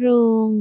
โรง